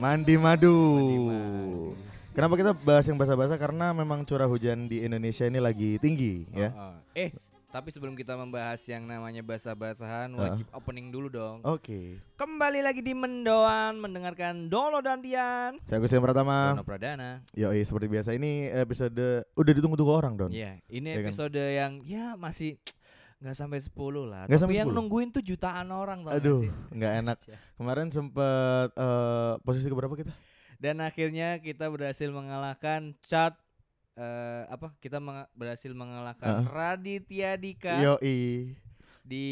Mandi madu. Kenapa kita bahas yang basah-basah? Karena memang curah hujan di Indonesia ini lagi tinggi ya. Oh, oh. Eh, tapi sebelum kita membahas yang namanya basah-basahan, wajib opening dulu dong. Oke. Kembali lagi di Mendoan mendengarkan Dolo dan Dian. Saya Agus yang pertama. Dono Pradana. Yoi, seperti biasa ini episode udah ditunggu-tunggu orang, Don. Iya, ini Ya kan? episode yang ya masih nggak sampai 10 lah. Nggak Tapi sampai yang 10? nungguin tuh jutaan orang tau Aduh, nggak enak. Ya. Kemarin sempet eh, posisi keberapa kita? Dan akhirnya kita berhasil mengalahkan chart eh, apa? Kita menga- berhasil mengalahkan Heeh. Raditya Dika Yoi. di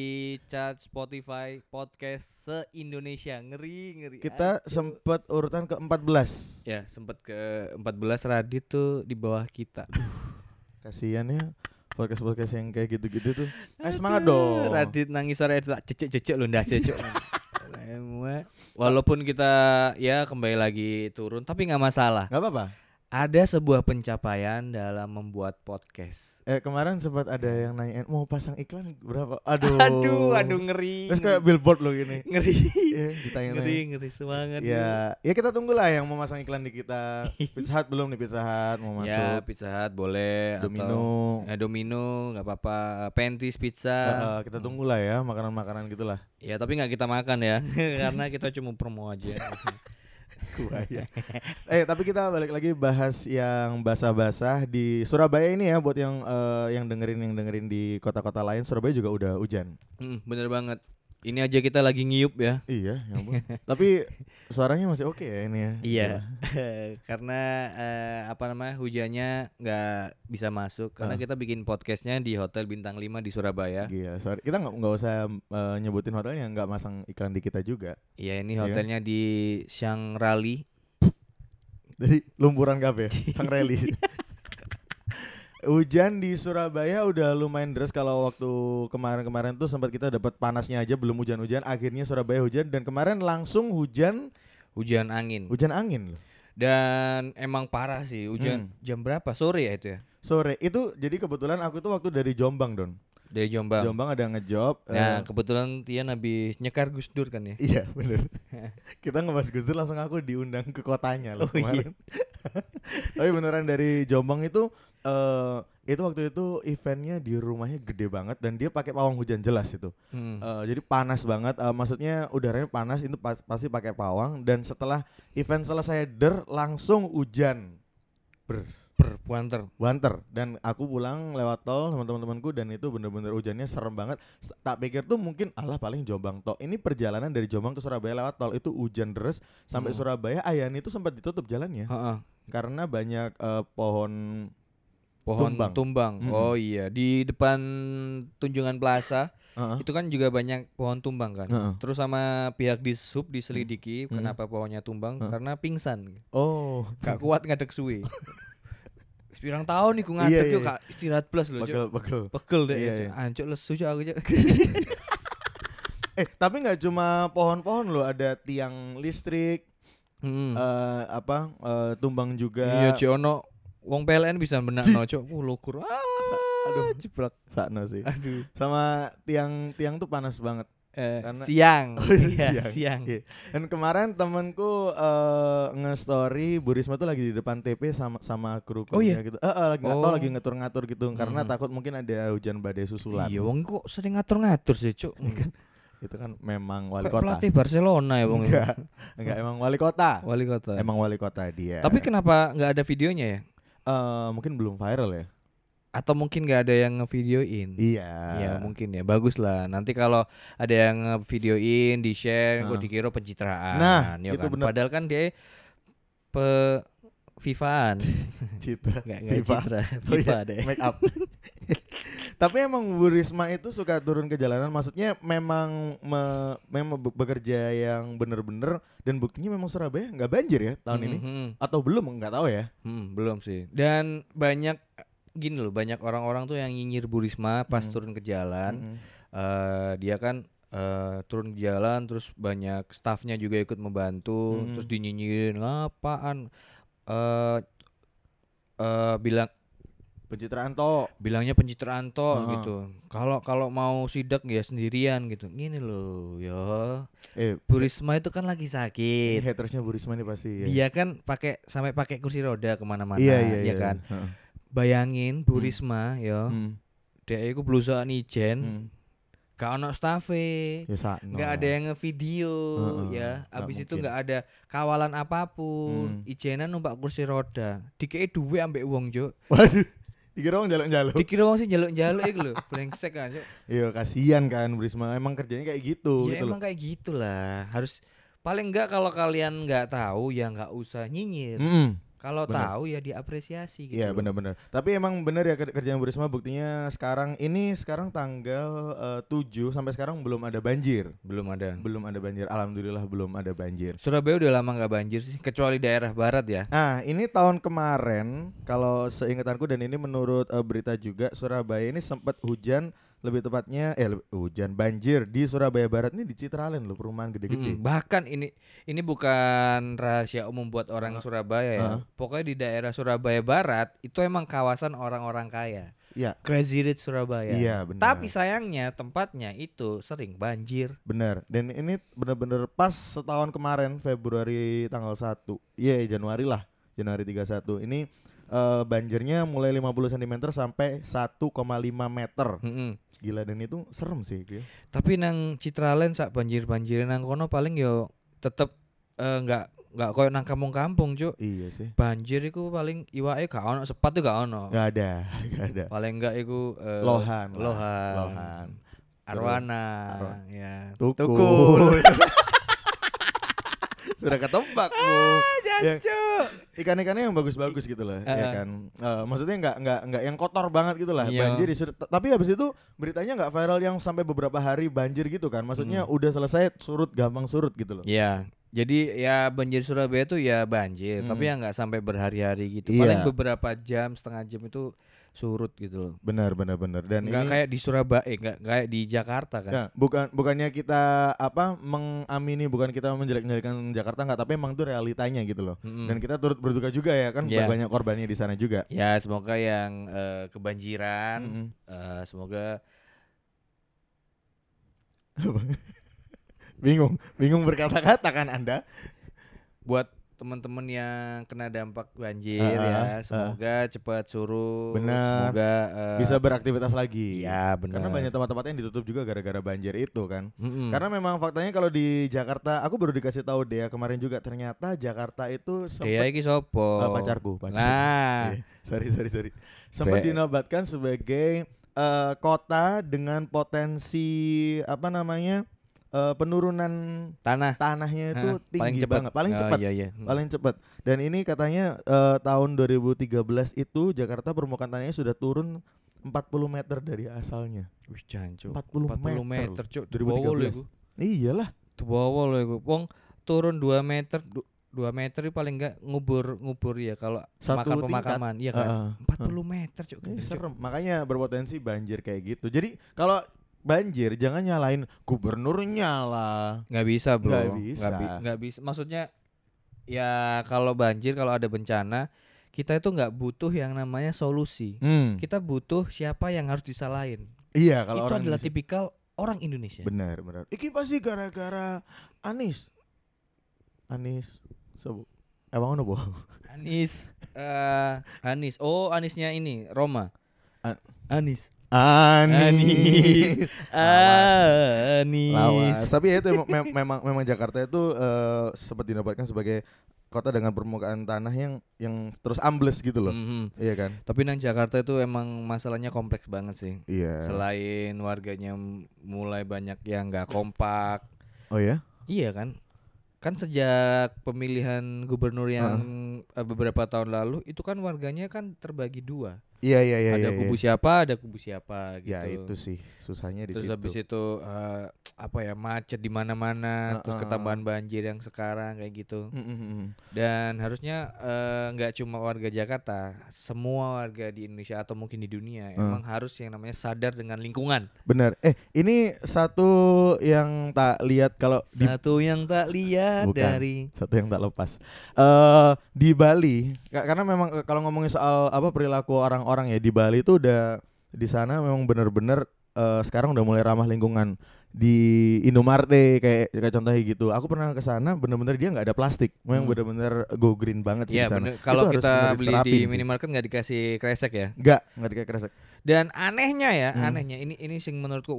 chart Spotify podcast se-Indonesia. Ngeri, ngeri. Kita Aduh. sempet urutan ke-14. ya sempat ke 14 Radit tuh di bawah kita. Kasihan ya podcast-podcast yang kayak gitu-gitu tuh. Eh semangat dong. Radit nangis sore itu cecek-cecek lu ndak cecek. Walaupun kita ya kembali lagi turun tapi nggak masalah. Gak apa-apa. Ada sebuah pencapaian dalam membuat podcast. Eh kemarin sempat ada yang nanyain mau pasang iklan berapa? Aduh. Aduh, aduh ngeri. Terus kayak billboard lo gini. ngeri. Iya, ditanya ngeri, ngeri semangat. Ya, ya kita tunggulah yang mau masang iklan di kita. Pizza Hut belum nih Pizza Hut mau Ya, masuk. Pizza Hut boleh Domino. atau eh, Domino nggak apa-apa. Pentis Eh, pizza. eh, kita tunggulah ya makanan-makanan gitulah. Ya, tapi nggak kita makan ya. Karena kita cuma promo aja. Buaya. eh tapi kita balik lagi bahas yang basah-basah di Surabaya ini ya buat yang eh, yang dengerin yang dengerin di kota-kota lain Surabaya juga udah hujan. Hmm, bener banget. Ini aja kita lagi ngiup ya. Iya, ya tapi suaranya masih oke ya ini ya. Iya, karena eh, apa namanya hujannya nggak bisa masuk karena Ah. kita bikin podcastnya di hotel bintang 5 di Surabaya. Iya, sorry. Kita nggak nggak usah eh, nyebutin hotelnya, nggak masang iklan di kita juga. Iya ini Iya. hotelnya di Shangrali. Jadi lumpuran kafe, sang rally. Hujan di Surabaya udah lumayan deras kalau waktu kemarin-kemarin tuh sempat kita dapat panasnya aja belum hujan-hujan akhirnya Surabaya hujan dan kemarin langsung hujan Hujan angin hujan angin loh. dan emang parah sih hujan Hmm. jam berapa sore ya itu ya Sore itu jadi kebetulan aku tuh waktu dari Jombang Don. dari Jombang. Jombang ada ngejob. Nah eh, kebetulan Tian habis nyekar Gus Dur kan ya. Iya bener Kita ngebahas Gus Dur langsung aku diundang ke kotanya loh Oh, iya. kemarin Tapi beneran dari Jombang itu eh Itu waktu itu eventnya di rumahnya gede banget Dan dia pakai pawang hujan jelas itu Hmm. Eh, Jadi panas banget eh, Maksudnya udaranya panas itu pas- pasti pakai pawang Dan setelah event selesai der langsung hujan Ber Per puanter. banter dan aku pulang lewat tol sama teman-temanku dan itu bener-bener hujannya serem banget tak pikir tuh mungkin alah paling Jombang toh ini perjalanan dari Jombang ke Surabaya lewat tol itu hujan deras sampai Hmm. Surabaya Ayan itu sempat ditutup jalannya Heeh. karena banyak eh, pohon Pohon Tumbang. tumbang. Mm-mm. Oh iya di depan Tunjungan Plaza Heeh. itu kan juga banyak pohon tumbang kan. Heeh. Terus sama pihak di sub diselidiki Hmm. kenapa pohonnya tumbang Heeh. karena pingsan. oh Gak kuat ngadek suwe. Sepirang tahun nih ku Iya, ngadek iya, yuk iya. kak istirahat plus loh. Pegel pegel Pegel deh. Cuk. iya. Ancuk lesu Cuk, aku. Cuk. eh tapi nggak cuma pohon-pohon loh ada tiang listrik Hmm. eh, apa eh, tumbang juga Iya Cuk ono wong PLN bisa benakno Cuk. Uh lukur. Ah, Aduh. jeblok. sakno sih Aduh. sama tiang-tiang tuh panas banget Eh, Karena- siang. Oh, iya, Iya, siang. siang. Iya. Dan kemarin temenku eh, nge-story Bu Risma tuh lagi di depan TP sama sama kru Oh, iya? gitu. Eh, eh, lagi tahu Oh. lagi ngatur-ngatur gitu karena Hmm. takut mungkin ada hujan badai susulan. Iya, wong kok sering ngatur-ngatur sih, Cuk. Itu kan memang wali kota. pelatih Barcelona ya, Bang. Enggak. Enggak emang wali kota. Wali kota. Emang wali kota dia. Tapi kenapa nggak ada videonya ya? Eh, mungkin belum viral ya. Atau mungkin nggak ada yang ngevideoin? Iya. Iya mungkin ya bagus lah nanti kalau ada yang ngevideoin di share Nah. kok dikira pencitraan Nah, ya itu kan? bener. padahal kan dia pe Vivaan Citra. Viva. citra Oh Viva iya, deh make up. Tapi emang Bu Risma itu suka turun ke jalanan, maksudnya memang me- memang be- bekerja yang bener-bener dan buktinya memang Surabaya nggak banjir ya tahun ini Hmm, hmm, atau belum nggak tahu ya. hmm, belum sih dan banyak gini loh banyak orang-orang tuh yang nyinyir Bu Risma pas Hmm. turun ke jalan Mm-mm. eh dia kan eh, turun ke jalan terus banyak staffnya juga ikut membantu Hmm. terus dinyinyirin apaan eh eh bilang Pencitraan toh. bilangnya pencitraan toh Heeh. gitu. Kalau kalau mau sidak ya sendirian gitu. Gini loh, ya. Eh, Bu Risma itu kan lagi ini sakit. hatersnya Bu Risma nih pasti. ya. Dia kan pakai sampai pakai kursi roda ke mana-mana, Iya iya ya iya. kan. Heeh. Bayangin Bu Hmm. Ya, Hmm. dia itu belusukan ijen, Hmm. gak ono stafe, Ya sakno. nggak ada yang ngevideo Heeh, ya. nggak Habis itu mungkin. nggak ada kawalan apa pun. Hmm. Ijenan numpak kursi roda. Dikei duwe ambek wong, Juk. Waduh. Dikira orang jaluk-jaluk. Dikira wong sih jaluk-jaluk iku lho, brengsek kan. Iya kasihan kan Bu Risma. Emang kerjanya kayak gitu ya gitu emang kayak gitulah. Harus paling enggak kalau kalian nggak tahu ya nggak usah nyinyir. Mm-mm. Kalau tahu ya diapresiasi gitu. Iya benar-benar. Tapi emang benar ya ker- kerjaan Bu Risma buktinya sekarang ini sekarang tanggal eh, 7 sampai sekarang belum ada banjir. Belum ada. Belum ada banjir. Alhamdulillah belum ada banjir. Surabaya udah lama nggak banjir sih, kecuali daerah barat ya. Nah, ini tahun kemarin kalau seingatanku dan ini menurut eh, berita juga Surabaya ini sempat hujan lebih tepatnya eh hujan banjir di Surabaya Barat ini di Citraland loh perumahan gede-gede. Mm, bahkan ini ini bukan rahasia umum buat orang Surabaya ya. Heeh. Pokoknya di daerah Surabaya Barat itu emang kawasan orang-orang kaya. Iya, Crazy Rich Surabaya. Iya, benar. Tapi sayangnya tempatnya itu sering banjir. benar. Dan ini benar-benar pas setahun kemarin Februari tanggal 1. Iya, Januari lah. Januari 31. Ini eh, banjirnya mulai 50 cm sampai 1,5 meter. Mm-mm. Gila dan itu serem sih gitu ya. Tapi nang Citraland sak banjir-banjirin nang kono paling yo tetep eh, nggak nggak koyo nang kampung-kampung, Cuk. Iya sih. Banjir iku paling iwake gak ono, sepat tuh gak ono. Gak ada, gak ada. Paling enggak iku eh, Lohan Lohan. lohan. Arwana, Arwa- ya. Tukul. Sudah ketebak bu. Ya, Jancuk. Ikan-ikannya yang bagus-bagus gitu lah, ya Heeh. kan. Eh, maksudnya nggak nggak nggak yang kotor banget gitu lah. Iya. Banjir di- t- tapi habis itu beritanya nggak viral yang sampai beberapa hari banjir gitu kan. Maksudnya udah selesai surut gampang surut gitu loh. Ya, jadi ya banjir Surabaya tuh ya banjir, Hmm. tapi ya nggak sampai berhari-hari gitu. Iya. Paling beberapa jam, setengah jam itu surut gitu loh. Benar benar benar. Dan Nggak ini kayak di Surabaya, eh, nggak kayak di Jakarta kan. Ya, bukan bukannya kita apa mengamini bukan kita menjelek-jelekan Jakarta nggak tapi emang itu realitanya gitu loh. Mm-mm. Dan kita turut berduka juga ya kan Iya. banyak korbannya di sana juga. Ya semoga yang eh, kebanjiran, Mm-mm. eh, semoga Bingung, bingung berkata-kata kan Anda? buat teman-teman yang kena dampak banjir Ah, ya, semoga cepat surut, Benar. semoga eh, Bisa beraktivitas lagi. ya benar. Karena banyak tempat-tempat yang ditutup juga gara-gara banjir itu kan. Mm-mm. Karena memang faktanya kalau di Jakarta, aku baru dikasih tahu deh kemarin juga ternyata Jakarta itu sempat iki sopo? Eh, pacarku, pacarku. Nah, Iya, sorry sorry sorry. Sempat dinobatkan sebagai eh, kota dengan potensi apa namanya eh, penurunan tanah tanahnya itu paling tinggi cepat. banget, paling Oh, cepat, Iya, iya. Hmm. paling cepat. Dan ini katanya eh, tahun 2013 itu Jakarta permukaan tanahnya sudah turun 40 meter dari asalnya. Wih, jancuk. 40 40 meter meter, loh. cuk. 2013. Iyalah. Tubawa lho iku. Wong turun 2 meter, 2 meter itu paling enggak ngubur-ngubur ya kalau tingkat. pemakaman, iya kan? Heeh. 40 meter, cuk. Cuk. serem. Makanya berpotensi banjir kayak gitu. Jadi kalau banjir jangan nyalain gubernurnya lah. Nggak bisa, Bro. Nggak Nggak bisa. bi- nggak bisa. Maksudnya ya kalau banjir, kalau ada bencana, kita itu nggak butuh yang namanya solusi. Hmm. Kita butuh siapa yang harus disalahin. Iya kalau itu orang adalah Indonesia- tipikal orang Indonesia. benar benar. Iki pasti gara-gara Anis. Anis. Sebut. Emang ono? Anis eh Anis. Oh, Anisnya ini Roma. A- Anis. Anis. Anis. Lawas. Tapi ya itu mem- memang memang Jakarta itu eh, sempat dinobatkan sebagai kota dengan permukaan tanah yang yang terus ambles gitu loh. Mhm. Iya kan? Tapi nang Jakarta itu emang masalahnya kompleks banget sih. Iya. Selain warganya mulai banyak yang nggak kompak. Oh ya? Iya kan? Kan sejak pemilihan gubernur yang eh, beberapa tahun lalu itu kan warganya kan terbagi dua. Iya iya iya. ada iya, kubu iya. siapa, ada kubu siapa gitu. Ya itu sih susahnya di Terus situ. habis itu eh, apa ya macet di mana-mana, terus Heeh. ketambahan banjir yang sekarang kayak gitu. Mm, mm, mm. Dan harusnya eh, nggak cuma warga Jakarta, semua warga di Indonesia atau mungkin di dunia emang harus yang namanya sadar dengan lingkungan. Benar. Eh, ini satu yang tak lihat kalau di Satu yang tak lihat Bukan. dari satu yang tak lepas. Eh di Bali Ka- Karena memang kalau ngomongin soal apa perilaku orang-orang ya di Bali itu udah di sana memang bener-bener eh, sekarang udah mulai ramah lingkungan di Indomaret deh, kayak kayak contohnya gitu. Aku pernah ke sana bener-bener dia nggak ada plastik. Memang Hmm. bener-bener go green banget sih sana. bener. Kalau kita beli di minimarket nggak dikasih kresek ya. Enggak, enggak dikayak kresek. Dan anehnya ya, Hmm. anehnya ini ini sing menurutku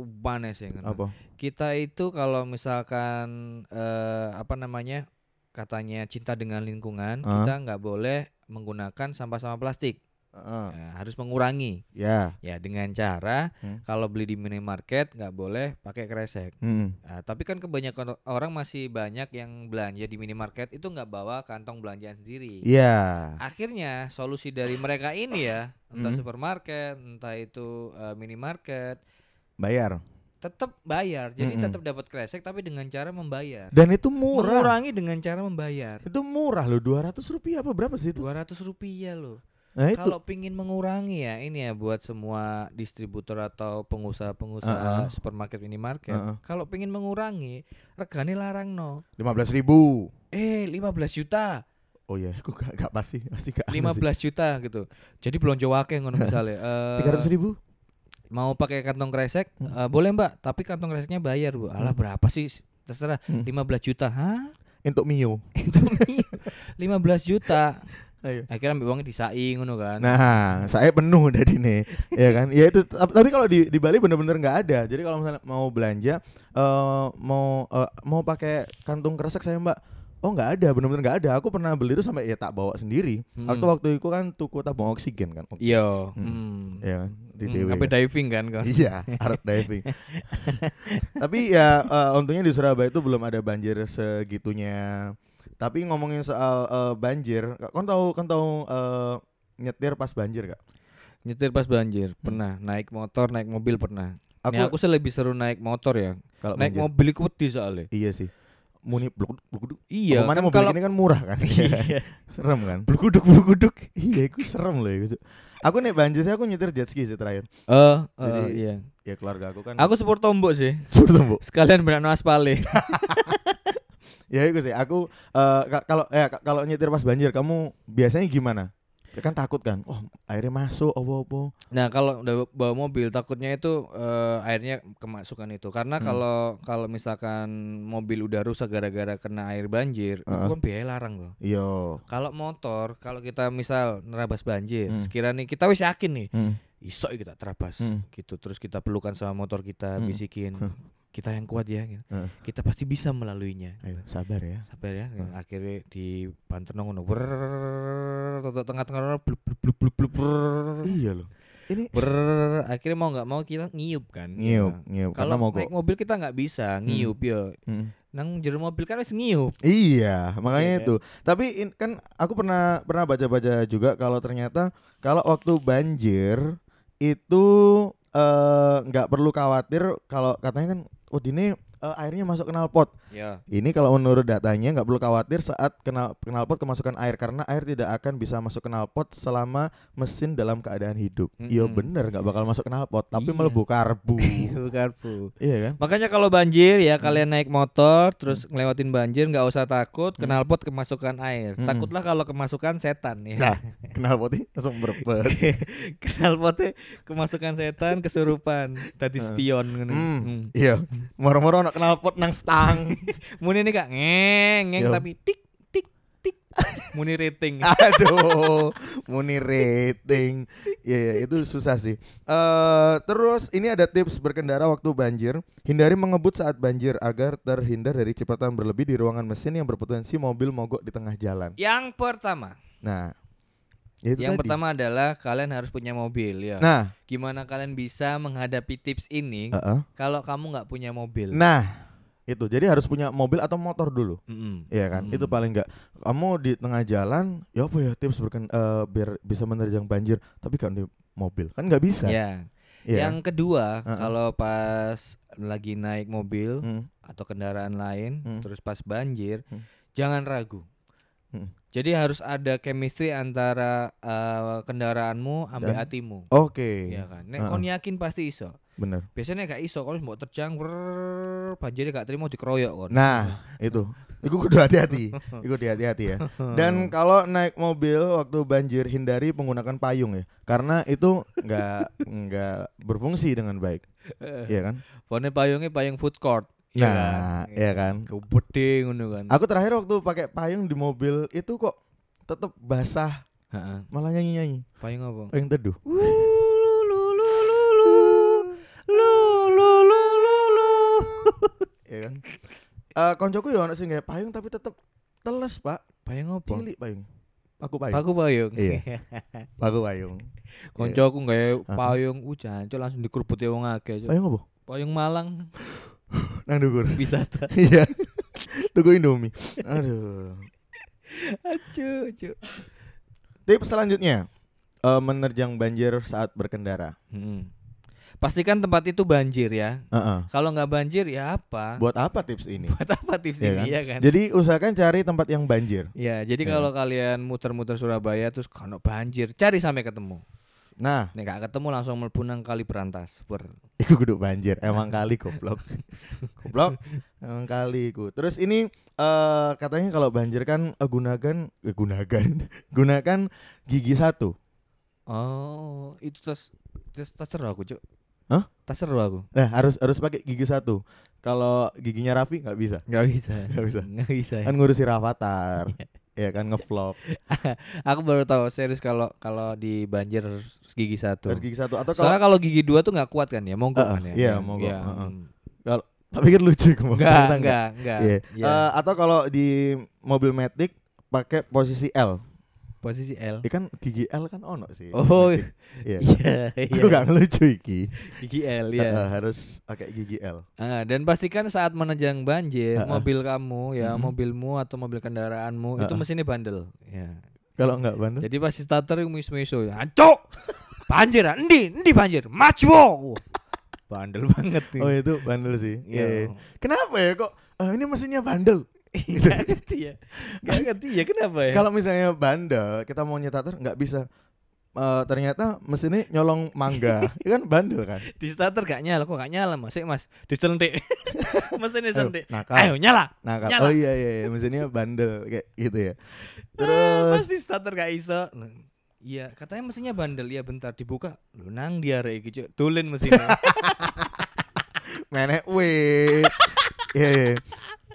sih. Ngono. Apa? Kita itu kalau misalkan eh, apa namanya katanya cinta dengan lingkungan, Ah. kita nggak boleh menggunakan sampah-sampah plastik. Heeh. Ya, harus mengurangi. Ya. Ya dengan cara Hmm. kalau beli di minimarket nggak boleh pakai kresek. Hmm. Nah, tapi kan kebanyakan orang masih banyak yang belanja di minimarket itu nggak bawa kantong belanjaan sendiri. Iya. Akhirnya solusi dari mereka ini ya, entah Hmm. supermarket, entah itu eh, minimarket, Bayar. tetap bayar. Jadi Mm-mm. tetap dapat kresek tapi dengan cara membayar. Dan itu murah. Mengurangi dengan cara membayar. Itu murah loh, 200 rupiah apa berapa sih itu? 200 rupiah loh. Nah itu. Kalau pingin mengurangi ya ini ya buat semua distributor atau pengusaha-pengusaha Uh-uh. supermarket minimarket. Uh-uh. Kalau pingin mengurangi, regane larang no. 15 ribu. Eh 15 juta, Oh iya, aku gak, gak pasti, pasti gak 15 juta gitu. Jadi belanja wake ngono misalnya. eh, Tiga ratus ribu? mau pakai kantong kresek Hmm. eh, boleh mbak tapi kantong kreseknya bayar bu alah Hmm. berapa sih terserah Hmm. 15 juta hah Untuk Mio. itu 15 juta Ayo. akhirnya ambil uangnya disaing ngono kan Nah, saya penuh dari nih, ya kan? Ya itu. tap- Tapi kalau di di Bali bener-bener nggak ada. Jadi kalau misalnya mau belanja, eh mau eh, mau pakai kantung kresek saya mbak. Oh nggak ada, bener-bener nggak ada. Aku pernah beli itu sampai ya tak bawa sendiri. Hmm. Waktu waktu itu kan tuku tabung oksigen kan. iya Hmm. hmm. Ya kan di Hmm, DW sampai kan. diving kan kan Iya, art diving. Tapi ya eh, untungnya di Surabaya itu belum ada banjir segitunya. Tapi ngomongin soal eh, banjir, kan tahu kan tahu eh, nyetir pas banjir kak? nyetir pas banjir pernah naik motor naik mobil pernah Aku, aku sih lebih seru naik motor ya kalau naik banjir, mobil iku wedi soalnya iya sih. Muni bluk bluk bluk. iya Mana kan mobil kalau ini kan murah kan? iya serem kan? bluguduk bluguduk iya, itu serem loh itu. Aku nih banjir sih aku nyetir jet ski sih terakhir. eh eh, Jadi- iya Ya keluarga aku kan. aku support tombok sih Sebut Bu. sekalian benak aspale Ya itu sih. Aku eh, ka- kalau eh ka- kalau nyetir pas banjir kamu biasanya gimana? Ya kan takut kan? Oh, airnya masuk apa-apa. Nah kalau udah bawa mobil takutnya itu eh, airnya kemasukan itu karena Hmm. kalau kalau misalkan mobil udah rusak gara-gara kena air banjir itu Heeh. kan biaya larang loh. Iya. Kalau motor kalau kita misal nerabas banjir Hmm. sekiranya kita wis yakin nih Hmm. isok kita terabas Hmm. gitu terus kita pelukan sama motor kita Hmm. bisikin Hmm. Kita yang kuat ya gitu. Heeh. kita pasti bisa melaluinya. Ayo, sabar ya. Sabar ya, Hmm. akhirnya di banter ngono. Tengah-tengah blub blub blub blub blub brrrr. Iya loh. Ini Brrrr, akhirnya mau nggak mau kita ngiup kan ngiup, Iya. ngiup kalau mau naik mobil kita nggak bisa ngiup ya Hmm. nang jero mobil kan wis ngiup Iya, makanya Iya. itu. Tapi in- kan aku pernah pernah baca-baca juga kalau ternyata kalau waktu banjir itu eh, nggak perlu khawatir kalau katanya kan oh ini eh, airnya masuk knalpot. ya Ini kalau menurut datanya nggak perlu khawatir saat kenal knalpot kemasukan air karena air tidak akan bisa masuk knalpot selama mesin dalam keadaan hidup. Iya Mm-mm. bener nggak bakal masuk knalpot tapi Iya. melebu karbu. iya kan? makanya kalau banjir Hmm. ya kalian naik motor terus ngelewatin banjir nggak usah takut Hmm. knalpot kemasukan air Mm-mm. takutlah kalau kemasukan setan ya Nah, knalpotnya langsung berbet. knalpotnya kemasukan setan kesurupan tadi spion Hmm. Hmm. Iya, moro-moro nak knalpot nang stang. muni ini kak ngeng ngeng Yo. tapi tik tik tik muni rating Aduh, muni rating. Iya, iya, itu susah sih. Eh, terus ini ada tips berkendara waktu banjir. Hindari mengebut saat banjir agar terhindar dari cipratan berlebih di ruangan mesin yang berpotensi mobil mogok di tengah jalan. yang pertama Nah, ya itu yang tadi. pertama adalah kalian harus punya mobil ya Nah, gimana kalian bisa menghadapi tips ini uh-uh. kalau kamu nggak punya mobil nah itu. Jadi harus punya mobil atau motor dulu. Mm-mm. Iya kan, Mm. itu paling enggak. Kamu di tengah jalan, ya apa ya tips berken eh, biar bisa menerjang banjir, tapi kan di mobil kan nggak bisa. ya Iya. yang kedua Uh-uh. kalau pas lagi naik mobil Hmm. atau kendaraan lain Hmm. terus pas banjir Hmm. jangan ragu Mm. Jadi harus ada chemistry antara eh, kendaraanmu Dan- hatimu. Oke. Iya kan. Nek Heeh. kon yakin pasti iso. Bener. Biasanya gak iso kon mbok terjang banjirnya gak terima dikeroyok kon. Nah, itu. Iku kudu hati-hati. Iku hati-hati ya. Dan kalau naik mobil waktu banjir hindari menggunakan payung ya. Karena itu nggak nggak berfungsi dengan baik. Iya kan? Pone payungnya payung food court. Iya kan. Nah, iya kan? Gede ngono kan. Aku terakhir waktu pakai payung di mobil itu kok tetap basah, Heeh. malah nyanyi-nyanyi. Payung apa? Payung teduh. Iya kan? Eh koncoku ya ono sing nggak payung tapi tetap teles, Pak. Payung apa? Cilik payung. Aku payung. Paku payung. Iya. Aku payung. Koncoku gawe Hah? payung uh jancuk langsung dikerubuti wong akeh. Payung apa? Payung Malang Nang dukur. wisata. Iya. Tuku Indomie. Aduh. Acu, acu. Tips selanjutnya eh, menerjang banjir saat berkendara. Hmm. Pastikan tempat itu banjir ya. Heeh. Kalau nggak banjir ya apa? Buat apa tips ini? Buat apa tips Iya ini kan? ya kan? Jadi usahakan cari tempat yang banjir. Ya, jadi Ya. kalau kalian muter-muter Surabaya terus kalau banjir, cari sampai ketemu. Nah, Nek gak ketemu langsung mlebu nang kali berantas. Ber. Iku kudu banjir, emang kali goblok. goblok. Emang kali iku. Terus ini eh katanya kalau banjir kan eh, gunakan eh, gunakan gunakan gigi satu. Oh, itu tas tas tas seru aku, Cuk. Hah? Tas seru aku. Nah, harus harus pakai gigi satu. Kalau giginya Raffi nggak bisa. Enggak bisa. Nggak bisa. Nggak bisa. ya. Kan ngurusi Rafathar. Ya kan ngevlog. Aku baru tahu serius kalau kalau di banjir gigi satu. Harus gigi satu atau kalau Soalnya kalau gigi dua tuh nggak kuat kan ya, monggo Heeh, kan ya. iya, monggo, iya, heeh. mm. tapi kan lucu kamu. Enggak, enggak, enggak. Iya. Iya. Eh, atau kalau di mobil Matic pakai posisi L. Posisi L. Ikan gigi L kan ono sih. Oh, iya. Iya, iya. Aku gak ngelucu iki. Gigi L ya. eh, harus pakai gigi L. Ah, dan pastikan saat menerjang banjir, Ah, ah. mobil kamu ya, Mhm. mobilmu atau mobil kendaraanmu itu Ah, ah. mesinnya bandel. Ya. Kalau enggak bandel. Jadi pasti starter miso-miso. Ancok. Banjir, ah. endi, endi banjir. Maju. Wah, Bandel banget nih. Oh itu bandel sih. Iya. Iya. iya. Kenapa ya kok eh, ini mesinnya bandel? Gak ngerti ya. Gak ngerti ya kenapa ya? Kalau misalnya bandel, kita mau nyetater nggak bisa. Eh, ternyata mesinnya nyolong mangga, ya kan bandel kan? di starter gak nyala, kok gak nyala mas? Sik mas, diselentik. mesinnya Ayo, sentik. nakal, Ayo nyala. nakal. nyala. Oh iya iya, iya. mesinnya bandel kayak gitu ya. Terus Terus di starter gak iso. Iya, katanya mesinnya bandel. Iya bentar dibuka. Lu nang dia iki, Cuk. Tulen mesinnya. menek weh. Iya, iya.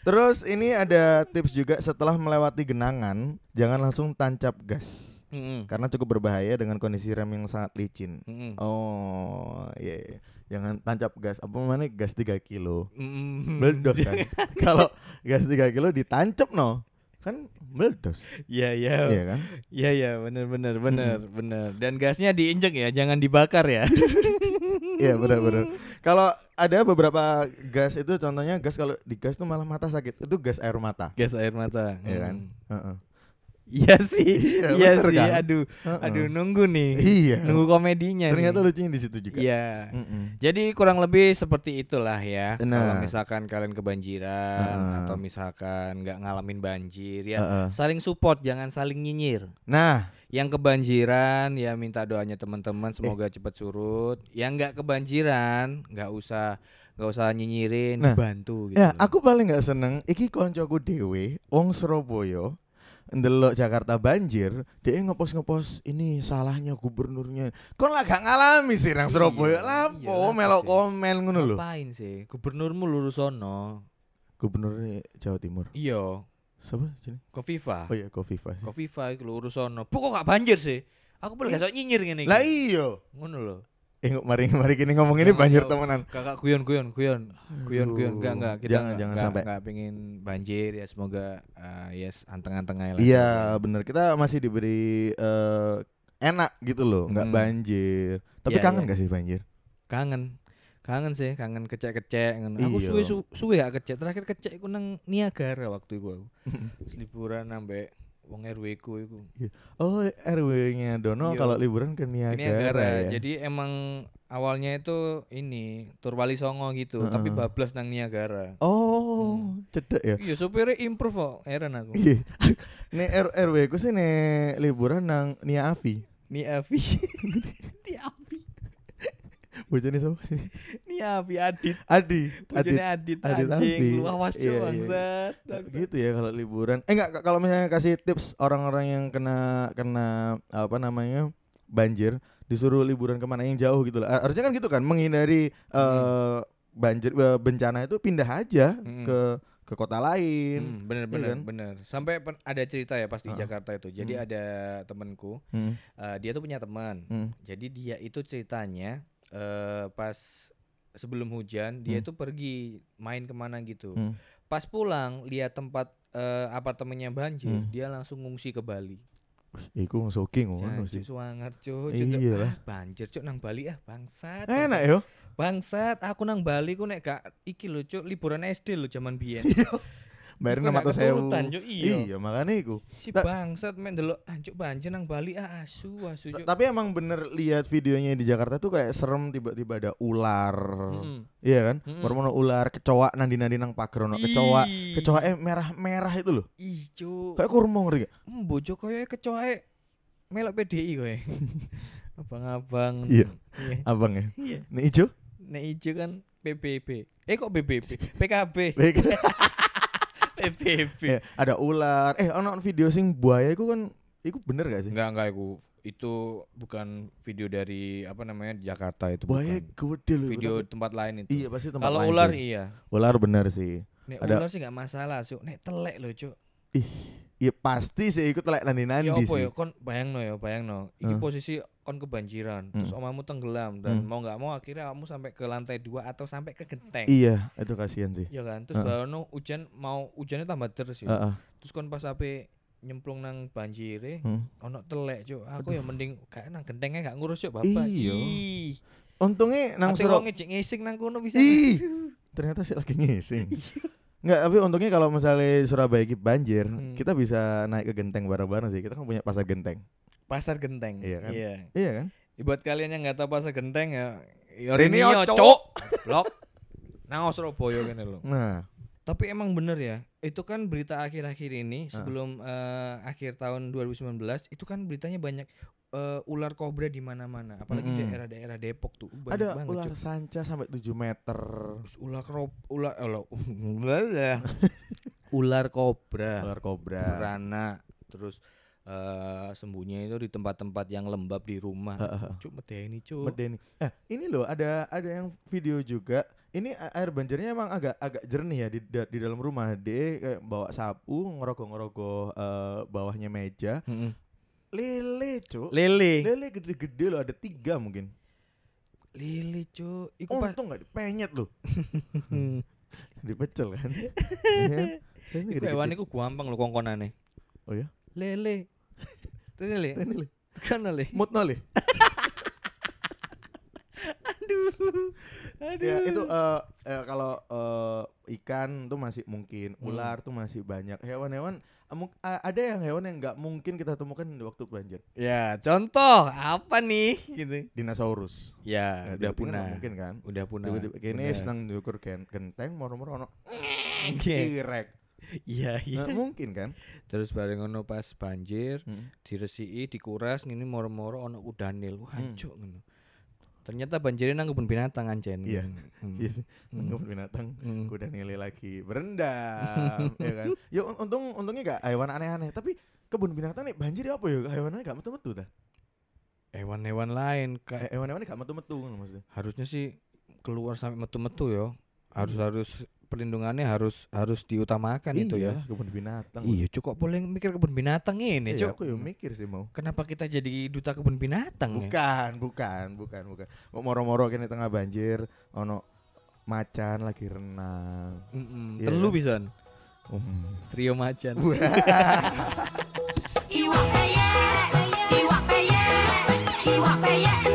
Terus ini ada tips juga setelah melewati genangan, jangan langsung tancap gas Mm-mm. karena cukup berbahaya dengan kondisi rem yang sangat licin. Mm-mm. Oh, iya. iya. Jangan tancap gas. Apa namanya? Gas 3 kilo. Mm-mm. Meledos kan. Kalau gas 3 kilo ditancap no. Kan meledos. Iya iya. Iya kan? Iya iya bener bener bener bener. Dan gasnya diinjek ya, jangan dibakar ya. Iya benar-benar. Kalau ada beberapa gas itu contohnya gas kalau di gas tuh malah mata sakit. Itu gas air mata. Gas air mata. Iya kan? Mm. Heeh. Iya sih. Iya, Iya sih. kan? Aduh, Heeh. aduh nunggu nih. Iya. Nunggu komedinya Ternyata nih. lucunya di situ juga. Iya. Mm-mm. Jadi kurang lebih seperti itulah ya. Nah. Kalau misalkan kalian kebanjiran Heeh. atau misalkan nggak ngalamin banjir ya, Heeh. saling support, jangan saling nyinyir. Nah, Yang kebanjiran ya minta doanya teman-teman Eh. semoga cepat surut. Yang nggak kebanjiran nggak usah nggak usah nyinyirin, Nah. dibantu gitu. ya aku paling nggak seneng iki koncoku dewe wong Surabaya ndelok Jakarta banjir, dia ngepost-ngepost ini salahnya gubernurnya. Kon lah gak ngalami sih nang Surabaya. Iya, Lapo iya, melok komen ngono lho. Ngapain sih? Gubernurmu lurus sono. Gubernur Jawa Timur. Iya, Siapa sini? Kofifa. Oh iya Kofifa sih. Kofifa iku lurus sono. Bu kok gak banjir sih? Aku paling gak sok nyinyir ngene iki. Lah iya. Ngono lho. Eh mari mari kini ngomong ini banjir temenan. Kakak guyon guyon guyon. Guyon guyon enggak enggak kita Jangan enggak, jangan enggak, sampai. enggak pengen banjir ya semoga uh, yes anteng-anteng aja lah. Iya bener kita masih diberi eh, enak gitu loh, nggak Hmm. banjir. Tapi Iya, kangen gak sih banjir? Kangen. Kangen sih, kangen kecek-kecek ngono. Aku Iya. suwe su, suwe gak kecek. Terakhir kecek iku nang Niagara waktu iku aku. Liburan ambek wong RW ku iku. Oh, RW-nya Dono Iya. kalau liburan ke Niagara. Niagara, ya. Jadi emang awalnya itu ini tur Wali Songo gitu, tapi Heeh. bablas nang Niagara. Oh, Hmm. cedek ya. Iya, supirnya improve kok, heran aku. Iya. Nih RW ku sih nih liburan nang Nia Avi. Ni Avi. Ni Avi. Bojone sapa? Ni Avi Adit. Adi. Adit. Bojone Adit, Adit anjing. Lu awas cuy iya, iya. bangsat. bangsat. gitu ya kalau liburan. Eh enggak kalau misalnya kasih tips orang-orang yang kena kena apa namanya banjir disuruh liburan ke mana yang jauh gitu lah. Harusnya kan gitu kan menghindari eh banjir eh, bencana itu pindah aja Mm-mm. ke ke kota lain. Hmm, bener Iya bener kan? bener. Sampai pen- ada cerita ya pas di Heeh. Jakarta itu. Jadi Hmm. ada temenku, Hmm, eh, dia tuh punya teman. hmm, Jadi dia itu ceritanya eh pas sebelum hujan dia Hmm. itu pergi main ke mana gitu. hmm. Pas pulang lihat tempat eh, apartemennya banjir, Hmm. dia langsung ngungsi ke Bali. Iku soking ngono sih. suwanger cuk. Iya lah. ah, banjir cuk nang Bali ah bangsat. Enak bangsat. yo. Bangsat, aku nang Bali ku nek gak iki lho cuk liburan SD lho zaman biyen. Bayarin enam gak ratus sewu. iya. Makanya iku. Si bangsat men delok anjuk banjir nang Bali ah asu asu. Tapi emang bener lihat videonya di Jakarta tuh kayak serem tiba-tiba ada ular. Iya kan? Baru ular, kecoa nandi-nandi nang pagar ono kecoa. Kecoa eh merah-merah itu loh. Ih cuk. Kayak kurma ngerti gak? Mbojo koyo kecoa melok PDI kowe. Abang-abang. Iya. Iya. Abang ya. Iya. Nih ijo. Nek ijo kan PBB. Eh kok BBB? PKB. PBB. Ya, ada ular. Eh ono video sing buaya itu kan Iku bener gak sih? Enggak enggak aku itu bukan video dari apa namanya Jakarta itu Buaya bukan. gede loh. Video tapi- tempat lain itu. Iya pasti tempat Kalau lain ular sih. iya. Ular bener sih. Nek Ada- ular sih enggak masalah, Cuk. Nek telek loh, Cuk. Iya pasti sih ikut telek nandi Ya nandi apa sih. ya kon bayangno ya, bayangno. Iki Hah? posisi kon kebanjiran, terus Hmm. omamu tenggelam dan Hmm. mau nggak mau akhirnya kamu sampai ke lantai dua atau sampai ke genteng. Iya, itu kasihan sih. Ya kan? Terus Heeh. baru hujan mau hujannya tambah terus ya. Heeh. Terus kon pas ape nyemplung nang banjire, Hmm. ono telek, Cuk. Aku ya mending kayak nang gentengnya gak ngurus, Cuk, Bapak. Iya. Untungnya nang wong ngejek ngising nang kono bisa. Ih. ternyata sih lagi ngising. Enggak, tapi untungnya kalau misalnya Surabaya banjir, Hmm. kita bisa naik ke genteng bareng-bareng sih. Kita kan punya pasar genteng. Pasar Genteng. Iya kan? Iya. Iya kan? Ya, buat kalian yang nggak tahu pasar Genteng ya, ya Rinio, Cuk. Cuk. Blok. Nang Surabaya kene lho. Nah, Tapi emang bener ya, itu kan berita akhir-akhir ini Ah. sebelum eh, akhir tahun 2019 itu kan beritanya banyak eh, ular kobra di mana-mana, apalagi Mm-mm. daerah-daerah Depok tuh banyak ada banget. ular Cuk. sanca sampai 7 meter. Terus ular krop, ular ular, ular kobra, Ular kobra. beranak, terus eh sembunyi itu di tempat-tempat yang lembab di rumah. Cuk medeni cuk. Medeni. Eh, ini loh ada ada yang video juga. Ini air banjirnya emang agak agak jernih ya di di dalam rumah. Dia kayak bawa sapu, ngerogoh-ngerogoh eh, bawahnya meja. Mm-mm. Lele, Cuk. Lele. Lele gede-gede loh, ada tiga mungkin. Lele cuk. Iku pas Untung gak dipenyet loh. Hmm. Dipecel kan. Ini Iku hewan iku gampang lho kongkonane. Oh ya? Lele. Itu lele. Ini Le. Kan lele. Mutno Le. Aduh. Aduh. Ya itu eh, eh, kalau eh, ikan tuh masih mungkin, Hmm. ular tuh masih banyak. Hewan-hewan a- ada yang hewan yang nggak mungkin kita temukan di waktu banjir. Ya, contoh apa nih gitu. Dinosaurus. Ya, Nah, udah tiba-tiba punah. mungkin kan? Udah punah. Bener. senang diukur genteng moro-moro ono Oke. Iya, iya. Nggak mungkin kan? Terus bareng ngono pas banjir, Hmm. diresiki, dikuras ngene moro-moro ono kudanil. Wah, Hmm. cuk ngono. Ternyata banjirnya nang kebun binatang anjen. Iya. Hmm. Iya sih. Hmm. Kebun binatang Hmm. kuda nilai lagi berendam ya kan ya un- untung untungnya gak hewan aneh-aneh tapi kebun binatang nih banjir apa ya hewannya gak metu-metu dah Hewan-hewan lain kayak hewan-hewannya gak metu-metu ngono maksudnya harusnya sih keluar sampai metu-metu ya harus harus perlindungannya harus harus diutamakan itu ya. Iyalah, kebun binatang. Iya cukup boleh mikir kebun binatang ini Iya, cuk. aku ya mikir sih mau. Kenapa kita jadi duta kebun binatang ya? Bukan bukan bukan bukan. Mau moro-moro kene tengah banjir ono macan lagi renang. Mm-mm, Iya telu kan? pisan? Hmm. trio macan. Iwak peyek, iwak peyek, iwak peyek